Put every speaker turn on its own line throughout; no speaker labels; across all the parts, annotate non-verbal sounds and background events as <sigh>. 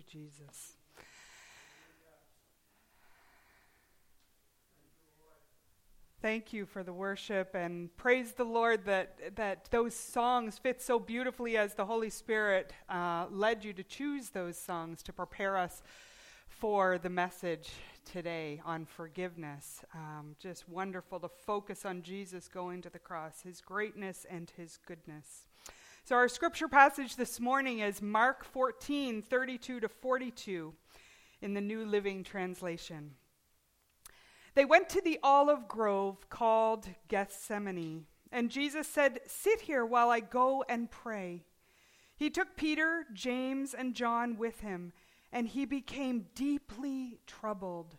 you, Jesus. Thank you for the worship and praise the Lord that, that those songs fit so beautifully as the Holy Spirit uh, led you to choose those songs to prepare us for the message today on forgiveness. Um, just wonderful to focus on Jesus going to the cross, his greatness and his goodness. So, our scripture passage this morning is Mark 14 32 to 42 in the New Living Translation. They went to the olive grove called Gethsemane, and Jesus said, Sit here while I go and pray. He took Peter, James, and John with him, and he became deeply troubled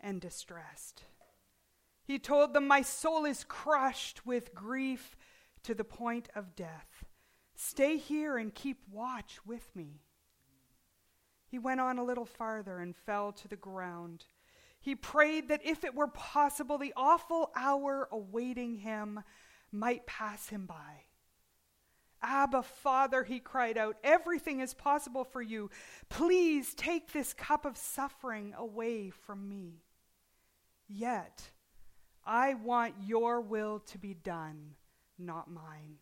and distressed. He told them, My soul is crushed with grief to the point of death. Stay here and keep watch with me. He went on a little farther and fell to the ground. He prayed that if it were possible, the awful hour awaiting him might pass him by. Abba, Father, he cried out, everything is possible for you. Please take this cup of suffering away from me. Yet, I want your will to be done, not mine.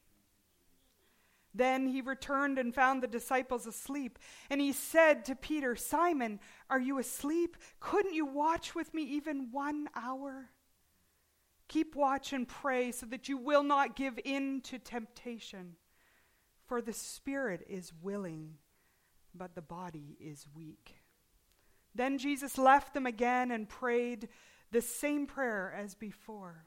Then he returned and found the disciples asleep. And he said to Peter, Simon, are you asleep? Couldn't you watch with me even one hour? Keep watch and pray so that you will not give in to temptation. For the spirit is willing, but the body is weak. Then Jesus left them again and prayed the same prayer as before.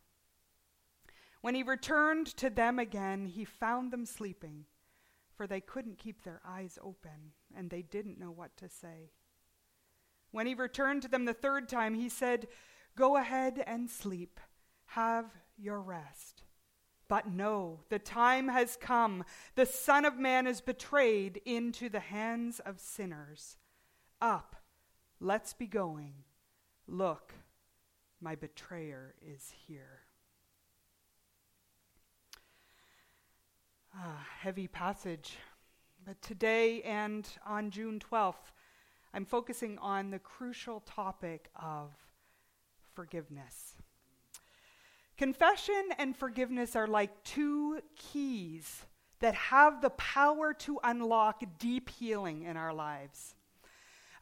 When he returned to them again, he found them sleeping for they couldn't keep their eyes open, and they didn't know what to say. When he returned to them the third time, he said, Go ahead and sleep. Have your rest. But no, the time has come. The Son of Man is betrayed into the hands of sinners. Up, let's be going. Look, my betrayer is here. Ah, heavy passage. But today and on June 12th, I'm focusing on the crucial topic of forgiveness. Confession and forgiveness are like two keys that have the power to unlock deep healing in our lives.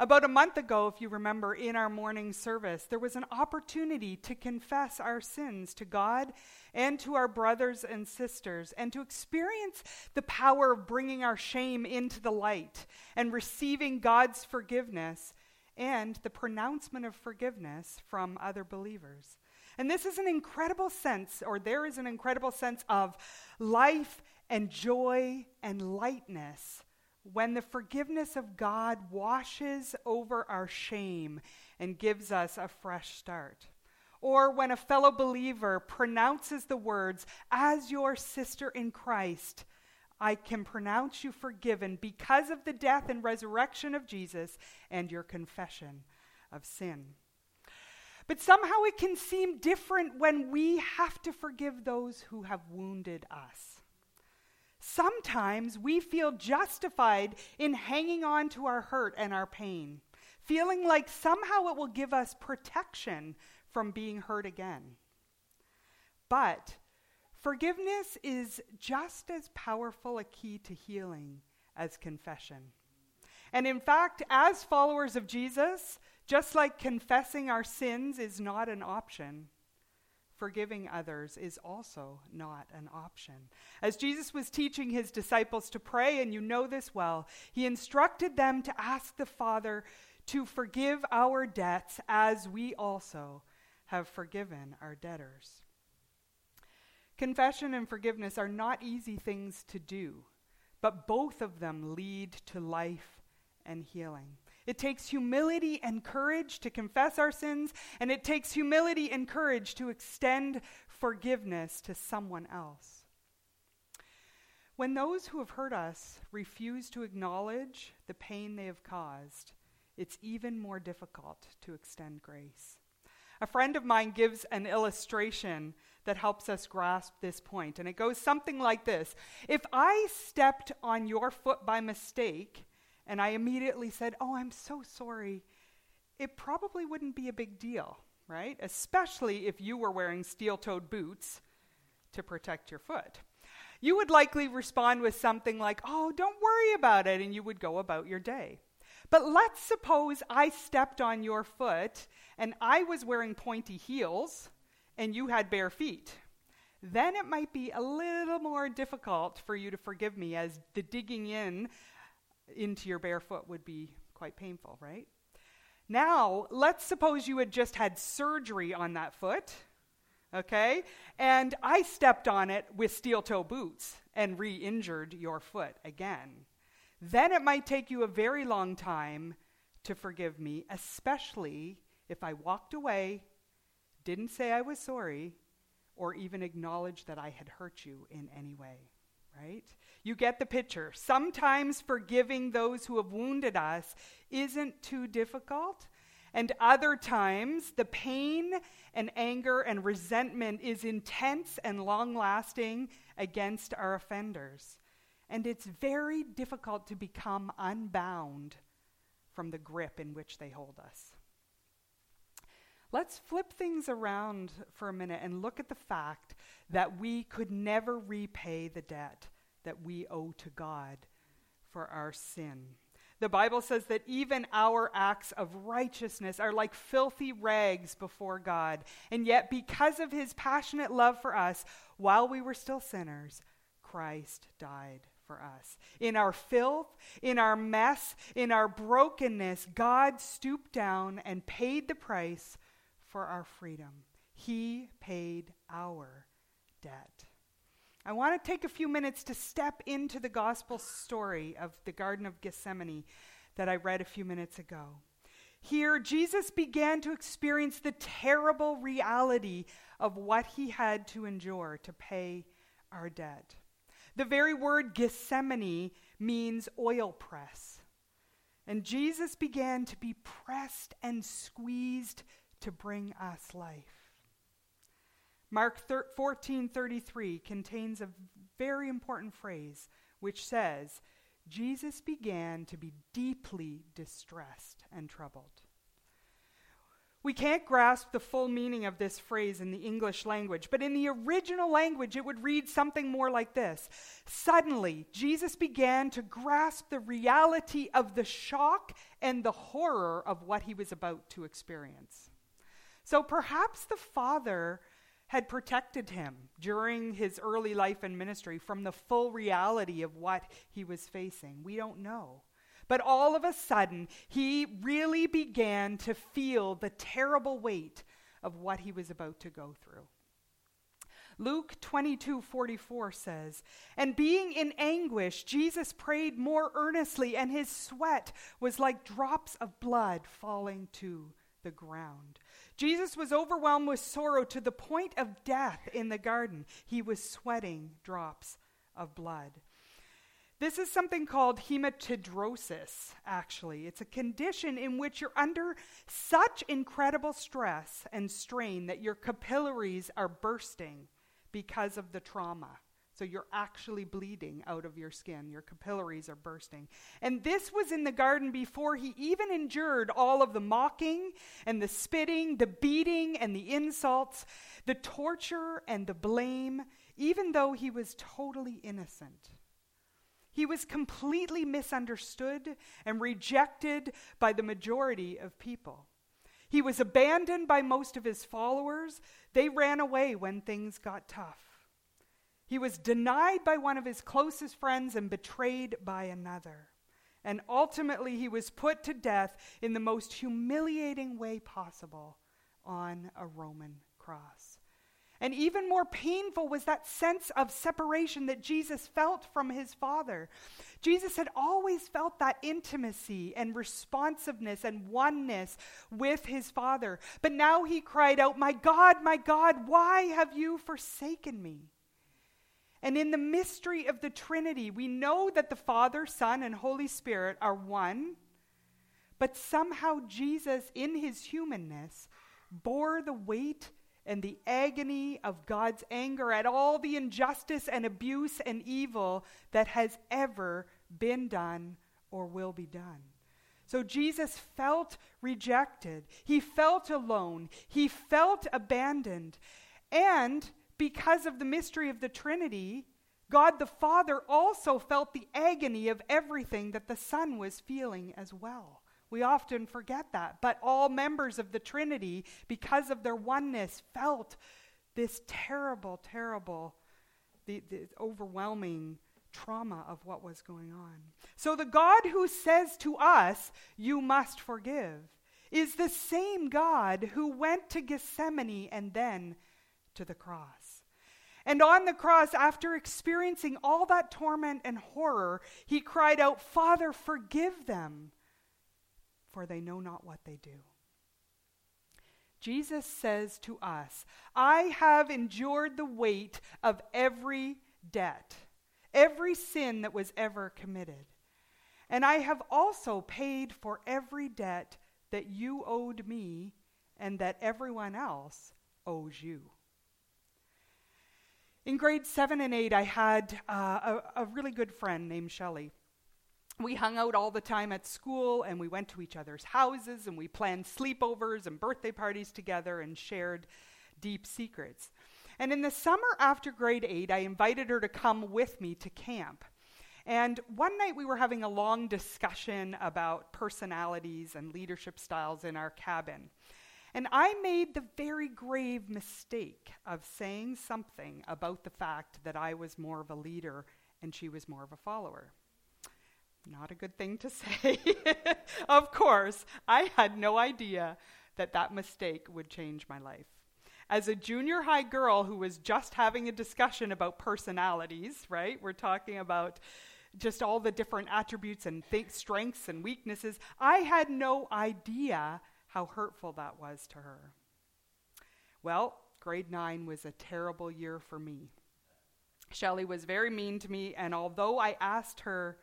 About a month ago, if you remember, in our morning service, there was an opportunity to confess our sins to God and to our brothers and sisters, and to experience the power of bringing our shame into the light and receiving God's forgiveness and the pronouncement of forgiveness from other believers. And this is an incredible sense, or there is an incredible sense of life and joy and lightness when the forgiveness of God washes over our shame and gives us a fresh start. Or when a fellow believer pronounces the words, As your sister in Christ, I can pronounce you forgiven because of the death and resurrection of Jesus and your confession of sin. But somehow it can seem different when we have to forgive those who have wounded us. Sometimes we feel justified in hanging on to our hurt and our pain, feeling like somehow it will give us protection from being hurt again. But forgiveness is just as powerful a key to healing as confession. And in fact, as followers of Jesus, just like confessing our sins is not an option, forgiving others is also not an option. As Jesus was teaching his disciples to pray, and you know this well, he instructed them to ask the Father to forgive our debts as we also have forgiven our debtors. Confession and forgiveness are not easy things to do, but both of them lead to life and healing. It takes humility and courage to confess our sins, and it takes humility and courage to extend forgiveness to someone else. When those who have hurt us refuse to acknowledge the pain they have caused, it's even more difficult to extend grace. A friend of mine gives an illustration that helps us grasp this point, and it goes something like this If I stepped on your foot by mistake, And I immediately said, Oh, I'm so sorry. It probably wouldn't be a big deal, right? Especially if you were wearing steel toed boots to protect your foot. You would likely respond with something like, Oh, don't worry about it, and you would go about your day. But let's suppose I stepped on your foot and I was wearing pointy heels and you had bare feet. Then it might be a little more difficult for you to forgive me as the digging in into your bare foot would be quite painful, right? Now, let's suppose you had just had surgery on that foot, okay? And I stepped on it with steel toe boots and re injured your foot again then it might take you a very long time to forgive me, especially if I walked away, didn't say I was sorry, or even acknowledge that I had hurt you in any way. Right? You get the picture. Sometimes forgiving those who have wounded us isn't too difficult. And other times, the pain and anger and resentment is intense and long lasting against our offenders and it's very difficult to become unbound from the grip in which they hold us. Let's flip things around for a minute and look at the fact that we could never repay the debt that we owe to God for our sin. The Bible says that even our acts of righteousness are like filthy rags before God. And yet, because of his passionate love for us, while we were still sinners, Christ died for us. In our filth, in our mess, in our brokenness, God stooped down and paid the price for our freedom. He paid our debt. I want to take a few minutes to step into the gospel story of the Garden of Gethsemane that I read a few minutes ago. Here, Jesus began to experience the terrible reality of what he had to endure to pay our debt. The very word Gethsemane means oil press. And Jesus began to be pressed and squeezed to bring us life. Mark 14:33 contains a very important phrase which says, Jesus began to be deeply distressed and troubled. We can't grasp the full meaning of this phrase in the English language, but in the original language, it would read something more like this Suddenly, Jesus began to grasp the reality of the shock and the horror of what he was about to experience. So perhaps the Father had protected him during his early life and ministry from the full reality of what he was facing. We don't know. But all of a sudden, he really began to feel the terrible weight of what he was about to go through. Luke 22 44 says, And being in anguish, Jesus prayed more earnestly, and his sweat was like drops of blood falling to the ground. Jesus was overwhelmed with sorrow to the point of death in the garden. He was sweating drops of blood. This is something called hematidrosis, actually. It's a condition in which you're under such incredible stress and strain that your capillaries are bursting because of the trauma. So you're actually bleeding out of your skin. Your capillaries are bursting. And this was in the garden before he even endured all of the mocking and the spitting, the beating and the insults, the torture and the blame, even though he was totally innocent. He was completely misunderstood and rejected by the majority of people. He was abandoned by most of his followers. They ran away when things got tough. He was denied by one of his closest friends and betrayed by another. And ultimately, he was put to death in the most humiliating way possible on a Roman cross. And even more painful was that sense of separation that Jesus felt from his Father. Jesus had always felt that intimacy and responsiveness and oneness with his Father. But now he cried out, My God, my God, why have you forsaken me? And in the mystery of the Trinity, we know that the Father, Son, and Holy Spirit are one, but somehow Jesus, in his humanness, bore the weight and the agony of God's anger at all the injustice and abuse and evil that has ever been done or will be done. So Jesus felt rejected. He felt alone. He felt abandoned. And because of the mystery of the Trinity, God the Father also felt the agony of everything that the Son was feeling as well. We often forget that. But all members of the Trinity, because of their oneness, felt this terrible, terrible, the, the overwhelming trauma of what was going on. So the God who says to us, You must forgive, is the same God who went to Gethsemane and then to the cross. And on the cross, after experiencing all that torment and horror, he cried out, Father, forgive them, for they know not what they do. Jesus says to us, I have endured the weight of every debt, every sin that was ever committed. And I have also paid for every debt that you owed me and that everyone else owes you. In grade seven and eight, I had uh, a, a really good friend named Shelley we hung out all the time at school and we went to each other's houses and we planned sleepovers and birthday parties together and shared deep secrets. And in the summer after grade eight, I invited her to come with me to camp. And one night we were having a long discussion about personalities and leadership styles in our cabin. And I made the very grave mistake of saying something about the fact that I was more of a leader and she was more of a follower. Not a good thing to <laughs> say. of course, I had no idea that that mistake would change my life. As a junior high girl who was just having a discussion about personalities, right? We're talking about just all the different attributes and th- strengths and weaknesses. I had no idea how hurtful that was to her. Well, grade nine was a terrible year for me. Shelley was very mean to me, and although I asked her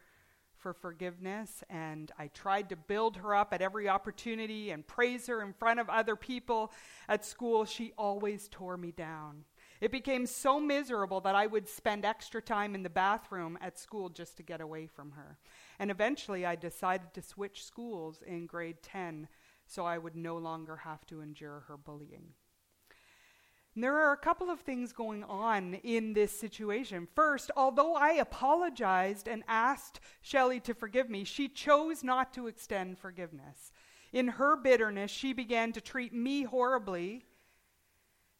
for forgiveness, and I tried to build her up at every opportunity and praise her in front of other people at school. She always tore me down. It became so miserable that I would spend extra time in the bathroom at school just to get away from her. And eventually, I decided to switch schools in grade 10 so I would no longer have to endure her bullying. And there are a couple of things going on in this situation. First, although I apologized and asked Shelley to forgive me, she chose not to extend forgiveness. In her bitterness, she began to treat me horribly.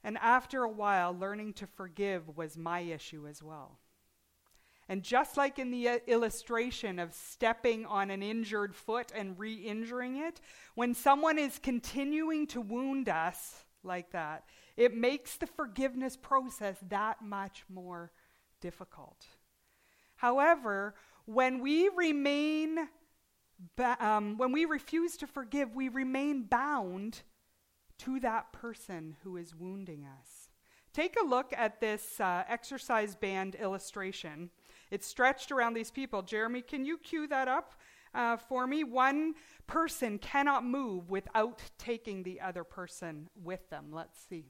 And after a while, learning to forgive was my issue as well. And just like in the uh, illustration of stepping on an injured foot and re injuring it, when someone is continuing to wound us like that, it makes the forgiveness process that much more difficult. However, when we remain, ba- um, when we refuse to forgive, we remain bound to that person who is wounding us. Take a look at this uh, exercise band illustration. It's stretched around these people. Jeremy, can you cue that up uh, for me? One person cannot move without taking the other person with them. Let's see.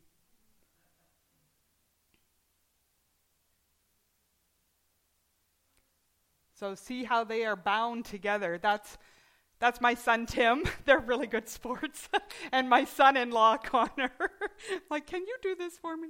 So see how they are bound together. That's that's my son Tim. <laughs> They're really good sports. <laughs> and my son-in-law <laughs> Connor. like, can you do this for me?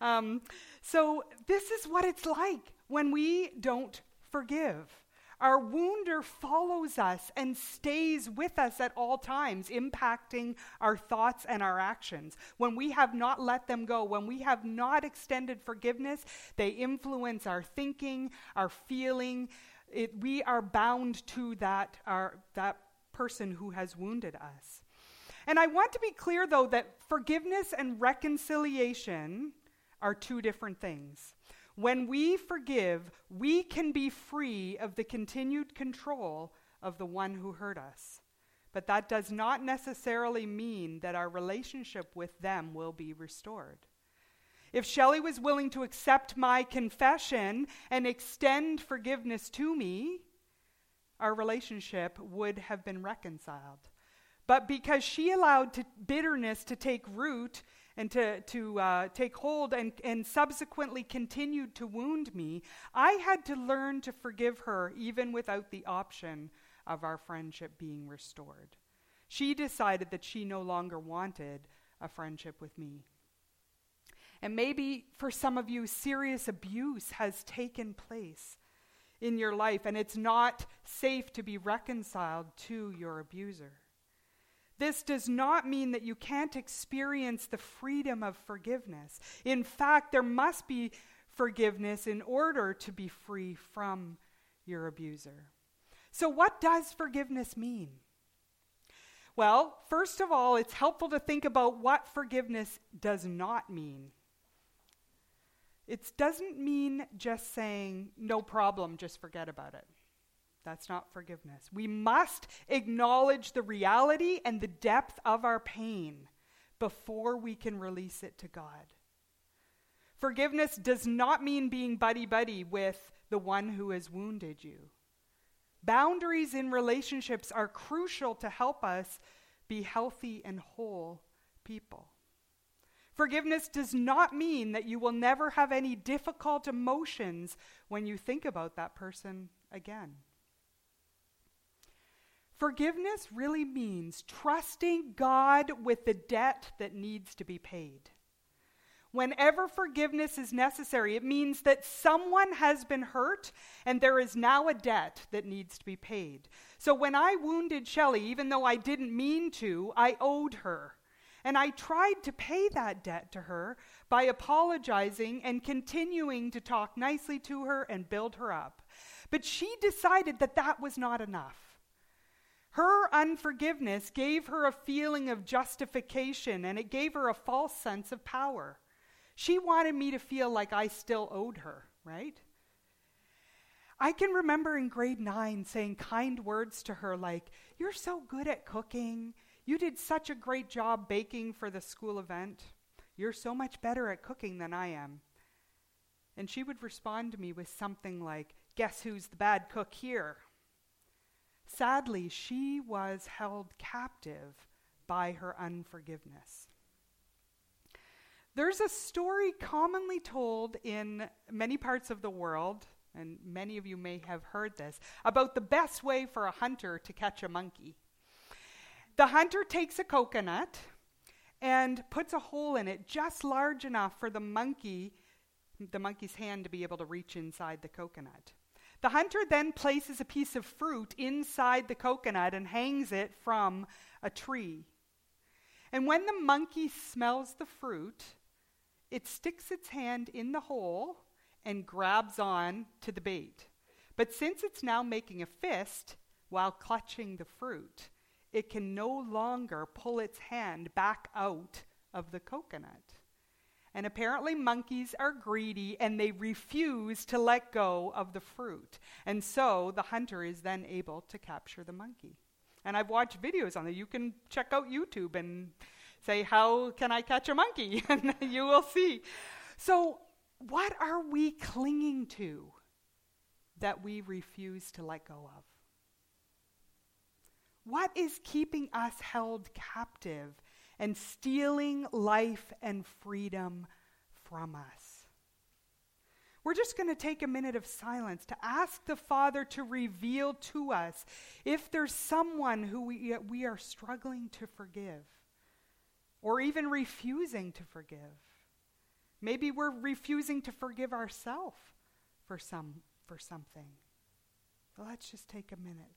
Um, so this is what it's like when we don't forgive. Our wounder follows us and stays with us at all times, impacting our thoughts and our actions. When we have not let them go, when we have not extended forgiveness, they influence our thinking, our feeling, it, we are bound to that, our, that person who has wounded us. And I want to be clear, though, that forgiveness and reconciliation are two different things. When we forgive, we can be free of the continued control of the one who hurt us. But that does not necessarily mean that our relationship with them will be restored. If Shelley was willing to accept my confession and extend forgiveness to me, our relationship would have been reconciled. But because she allowed to, bitterness to take root and to, to uh, take hold and, and subsequently continued to wound me, I had to learn to forgive her even without the option of our friendship being restored. She decided that she no longer wanted a friendship with me. And maybe for some of you, serious abuse has taken place in your life, and it's not safe to be reconciled to your abuser. This does not mean that you can't experience the freedom of forgiveness. In fact, there must be forgiveness in order to be free from your abuser. So, what does forgiveness mean? Well, first of all, it's helpful to think about what forgiveness does not mean. It doesn't mean just saying, no problem, just forget about it. That's not forgiveness. We must acknowledge the reality and the depth of our pain before we can release it to God. Forgiveness does not mean being buddy buddy with the one who has wounded you. Boundaries in relationships are crucial to help us be healthy and whole people. Forgiveness does not mean that you will never have any difficult emotions when you think about that person again. Forgiveness really means trusting God with the debt that needs to be paid. Whenever forgiveness is necessary, it means that someone has been hurt and there is now a debt that needs to be paid. So when I wounded Shelley, even though I didn't mean to, I owed her. And I tried to pay that debt to her by apologizing and continuing to talk nicely to her and build her up. But she decided that that was not enough. Her unforgiveness gave her a feeling of justification and it gave her a false sense of power. She wanted me to feel like I still owed her, right? I can remember in grade nine saying kind words to her like, You're so good at cooking. You did such a great job baking for the school event. You're so much better at cooking than I am. And she would respond to me with something like, Guess who's the bad cook here? Sadly, she was held captive by her unforgiveness. There's a story commonly told in many parts of the world, and many of you may have heard this, about the best way for a hunter to catch a monkey. The hunter takes a coconut and puts a hole in it just large enough for the monkey, the monkey's hand to be able to reach inside the coconut. The hunter then places a piece of fruit inside the coconut and hangs it from a tree. And when the monkey smells the fruit, it sticks its hand in the hole and grabs on to the bait. But since it's now making a fist while clutching the fruit, it can no longer pull its hand back out of the coconut. And apparently, monkeys are greedy and they refuse to let go of the fruit. And so the hunter is then able to capture the monkey. And I've watched videos on it. You can check out YouTube and say, How can I catch a monkey? <laughs> and you will see. So, what are we clinging to that we refuse to let go of? What is keeping us held captive and stealing life and freedom from us. We're just going to take a minute of silence to ask the Father to reveal to us if there's someone who we, we are struggling to forgive or even refusing to forgive. Maybe we're refusing to forgive ourselves for, some, for something. let's just take a minute.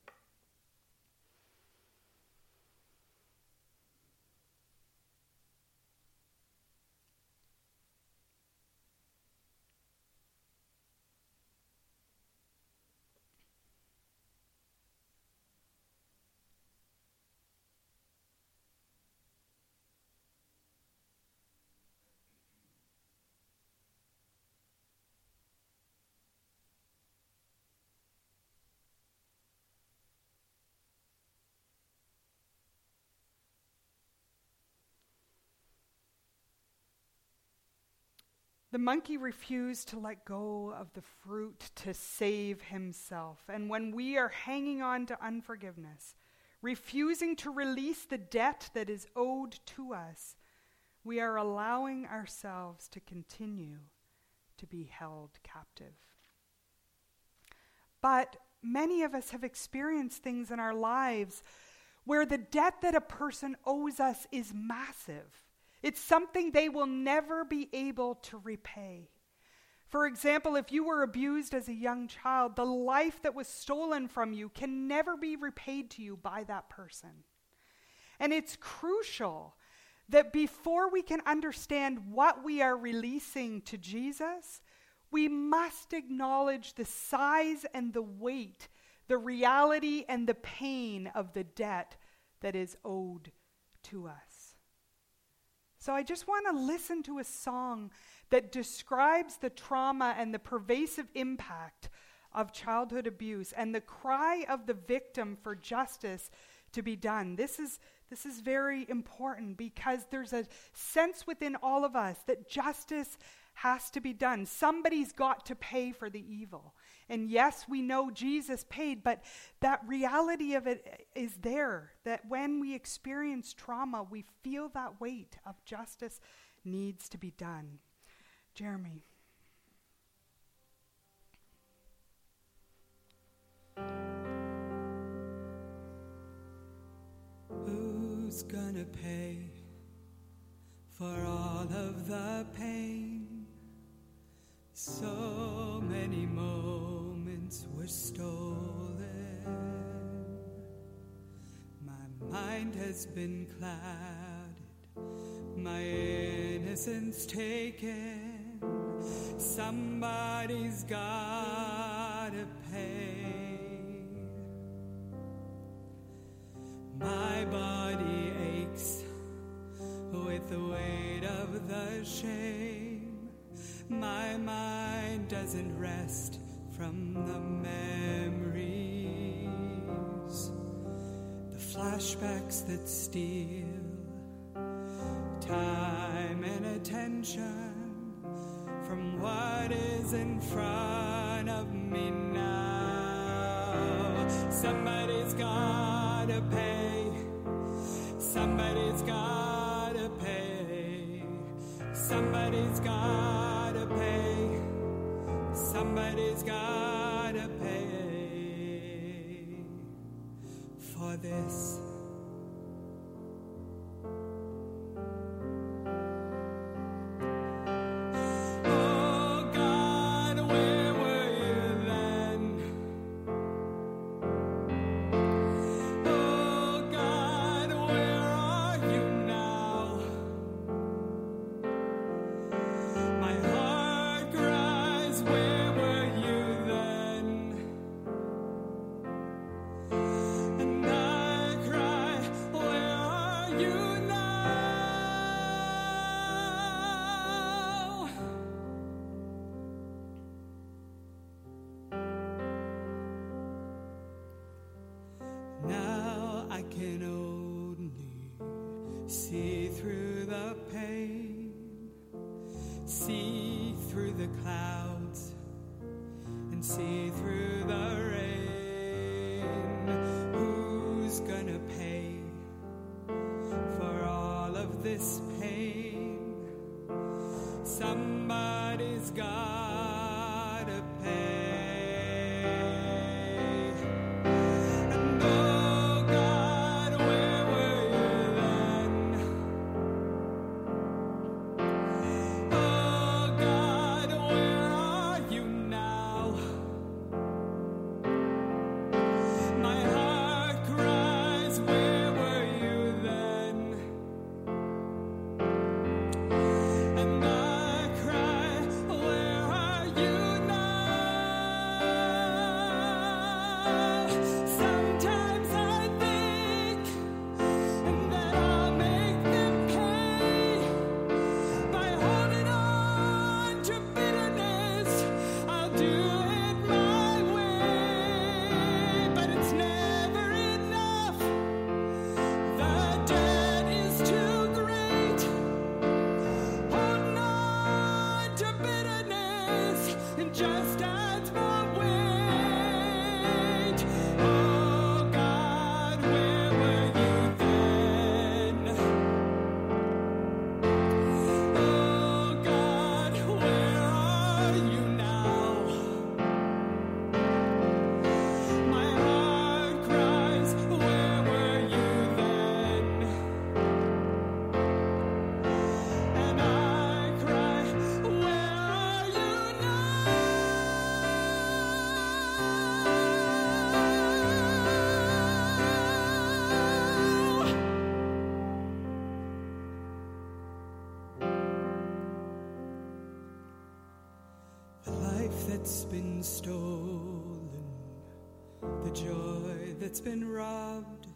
The monkey refused to let go of the fruit to save himself. And when we are hanging on to unforgiveness, refusing to release the debt that is owed to us, we are allowing ourselves to continue to be held captive. But many of us have experienced things in our lives where the debt that a person owes us is massive. It's something they will never be able to repay. For example, if you were abused as a young child, the life that was stolen from you can never be repaid to you by that person. And it's crucial that before we can understand what we are releasing to Jesus, we must acknowledge the size and the weight, the reality and the pain of the debt that is owed to us. So I just want to listen to a song that describes the trauma and the pervasive impact of childhood abuse and the cry of the victim for justice to be done. This is, this is very important because there's a sense within all of us that justice has to be done. Somebody's got to pay for the evil. And yes, we know Jesus paid, but that reality of it is there that when we experience trauma, we feel that weight of justice needs to be done. Jeremy.
Who's gonna pay for all of the pain? So many were stolen. My mind has been clouded, my innocence taken. Somebody's gotta pay. My body aches with the weight of the shame. My mind doesn't rest from the memories, the flashbacks that steal time and attention from what is in front gotta pay for this. is. Stolen, the joy that's been robbed,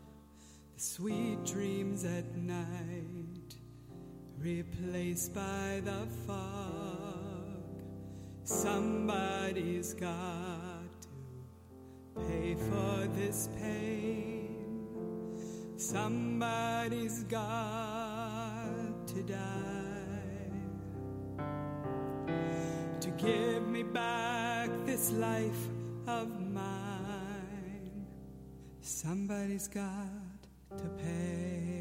the sweet dreams at night replaced by the fog. Somebody's got to pay for this pain. Somebody's got to die. Give me back this life of mine. Somebody's got to pay.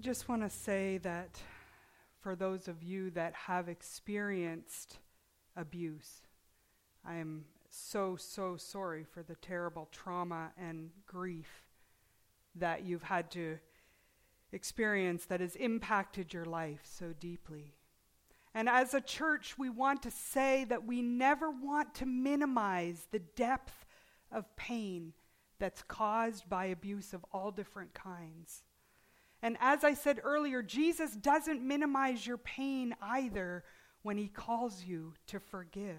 I just want to say that for those of you that have experienced abuse, I am so, so sorry for the terrible trauma and grief that you've had to experience that has impacted your life so deeply. And as a church, we want to say that we never want to minimize the depth of pain that's caused by abuse of all different kinds. And as I said earlier, Jesus doesn't minimize your pain either when he calls you to forgive.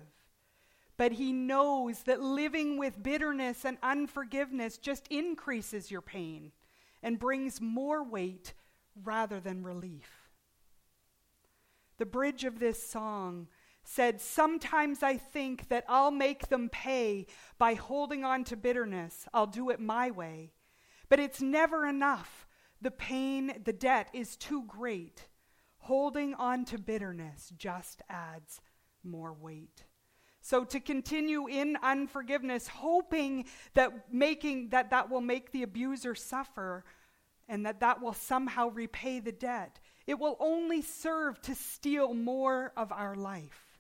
But he knows that living with bitterness and unforgiveness just increases your pain and brings more weight rather than relief. The bridge of this song said, Sometimes I think that I'll make them pay by holding on to bitterness. I'll do it my way. But it's never enough. The pain, the debt is too great. Holding on to bitterness just adds more weight. So to continue in unforgiveness, hoping that making that that will make the abuser suffer and that that will somehow repay the debt, it will only serve to steal more of our life.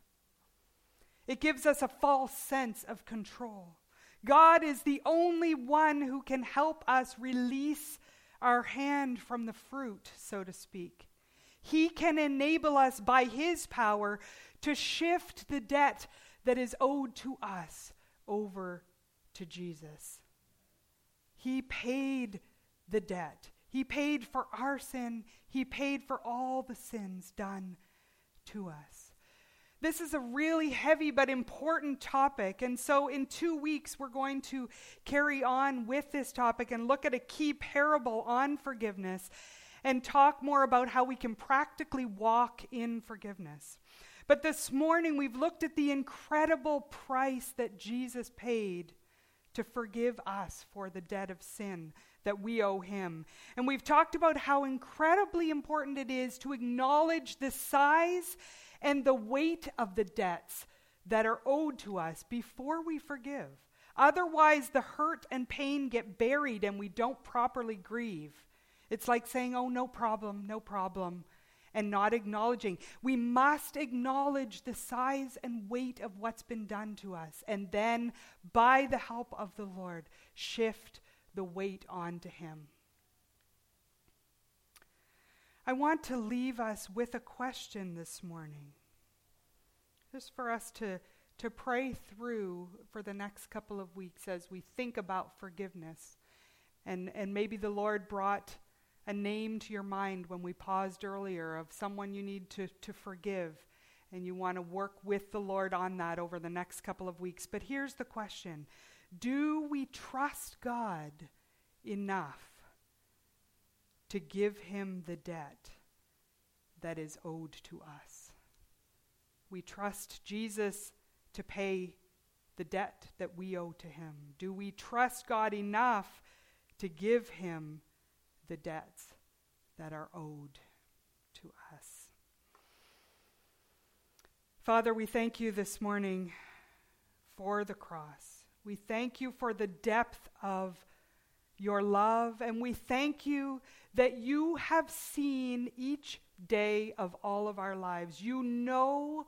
It gives us a false sense of control. God is the only one who can help us release our hand from the fruit, so to speak. He can enable us by His power to shift the debt that is owed to us over to Jesus. He paid the debt. He paid for our sin. He paid for all the sins done to us. This is a really heavy but important topic. And so, in two weeks, we're going to carry on with this topic and look at a key parable on forgiveness and talk more about how we can practically walk in forgiveness. But this morning, we've looked at the incredible price that Jesus paid to forgive us for the debt of sin that we owe him. And we've talked about how incredibly important it is to acknowledge the size and the weight of the debts that are owed to us before we forgive. Otherwise, the hurt and pain get buried and we don't properly grieve. It's like saying, oh, no problem, no problem and not acknowledging. We must acknowledge the size and weight of what's been done to us, and then, by the help of the Lord, shift the weight onto Him. I want to leave us with a question this morning, just for us to, to pray through for the next couple of weeks as we think about forgiveness. And, and maybe the Lord brought a name to your mind when we paused earlier of someone you need to, to forgive, and you want to work with the Lord on that over the next couple of weeks. But here's the question Do we trust God enough to give Him the debt that is owed to us? We trust Jesus to pay the debt that we owe to Him. Do we trust God enough to give Him? The debts that are owed to us. Father, we thank you this morning for the cross. We thank you for the depth of your love, and we thank you that you have seen each day of all of our lives. You know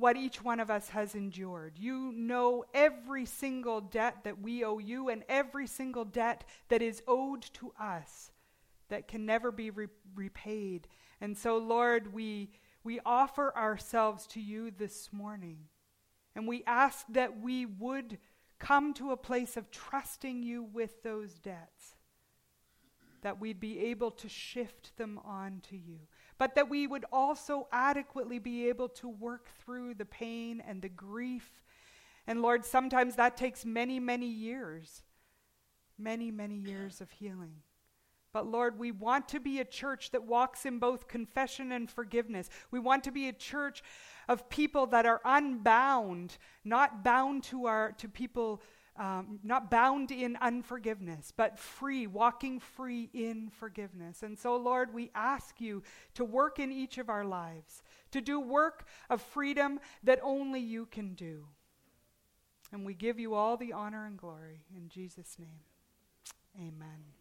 what each one of us has endured. You know every single debt that we owe you and every single debt that is owed to us that can never be re- repaid. And so, Lord, we, we offer ourselves to you this morning. And we ask that we would come to a place of trusting you with those debts, that we'd be able to shift them on to you, but that we would also adequately be able to work through the pain and the grief. And Lord, sometimes that takes many, many years, many, many years of healing. But Lord, we want to be a church that walks in both confession and forgiveness. We want to be a church of people that are unbound, not bound to our to people, um, not bound in unforgiveness, but free, walking free in forgiveness. And so, Lord, we ask you to work in each of our lives, to do work of freedom that only you can do. And we give you all the honor and glory in Jesus' name. Amen.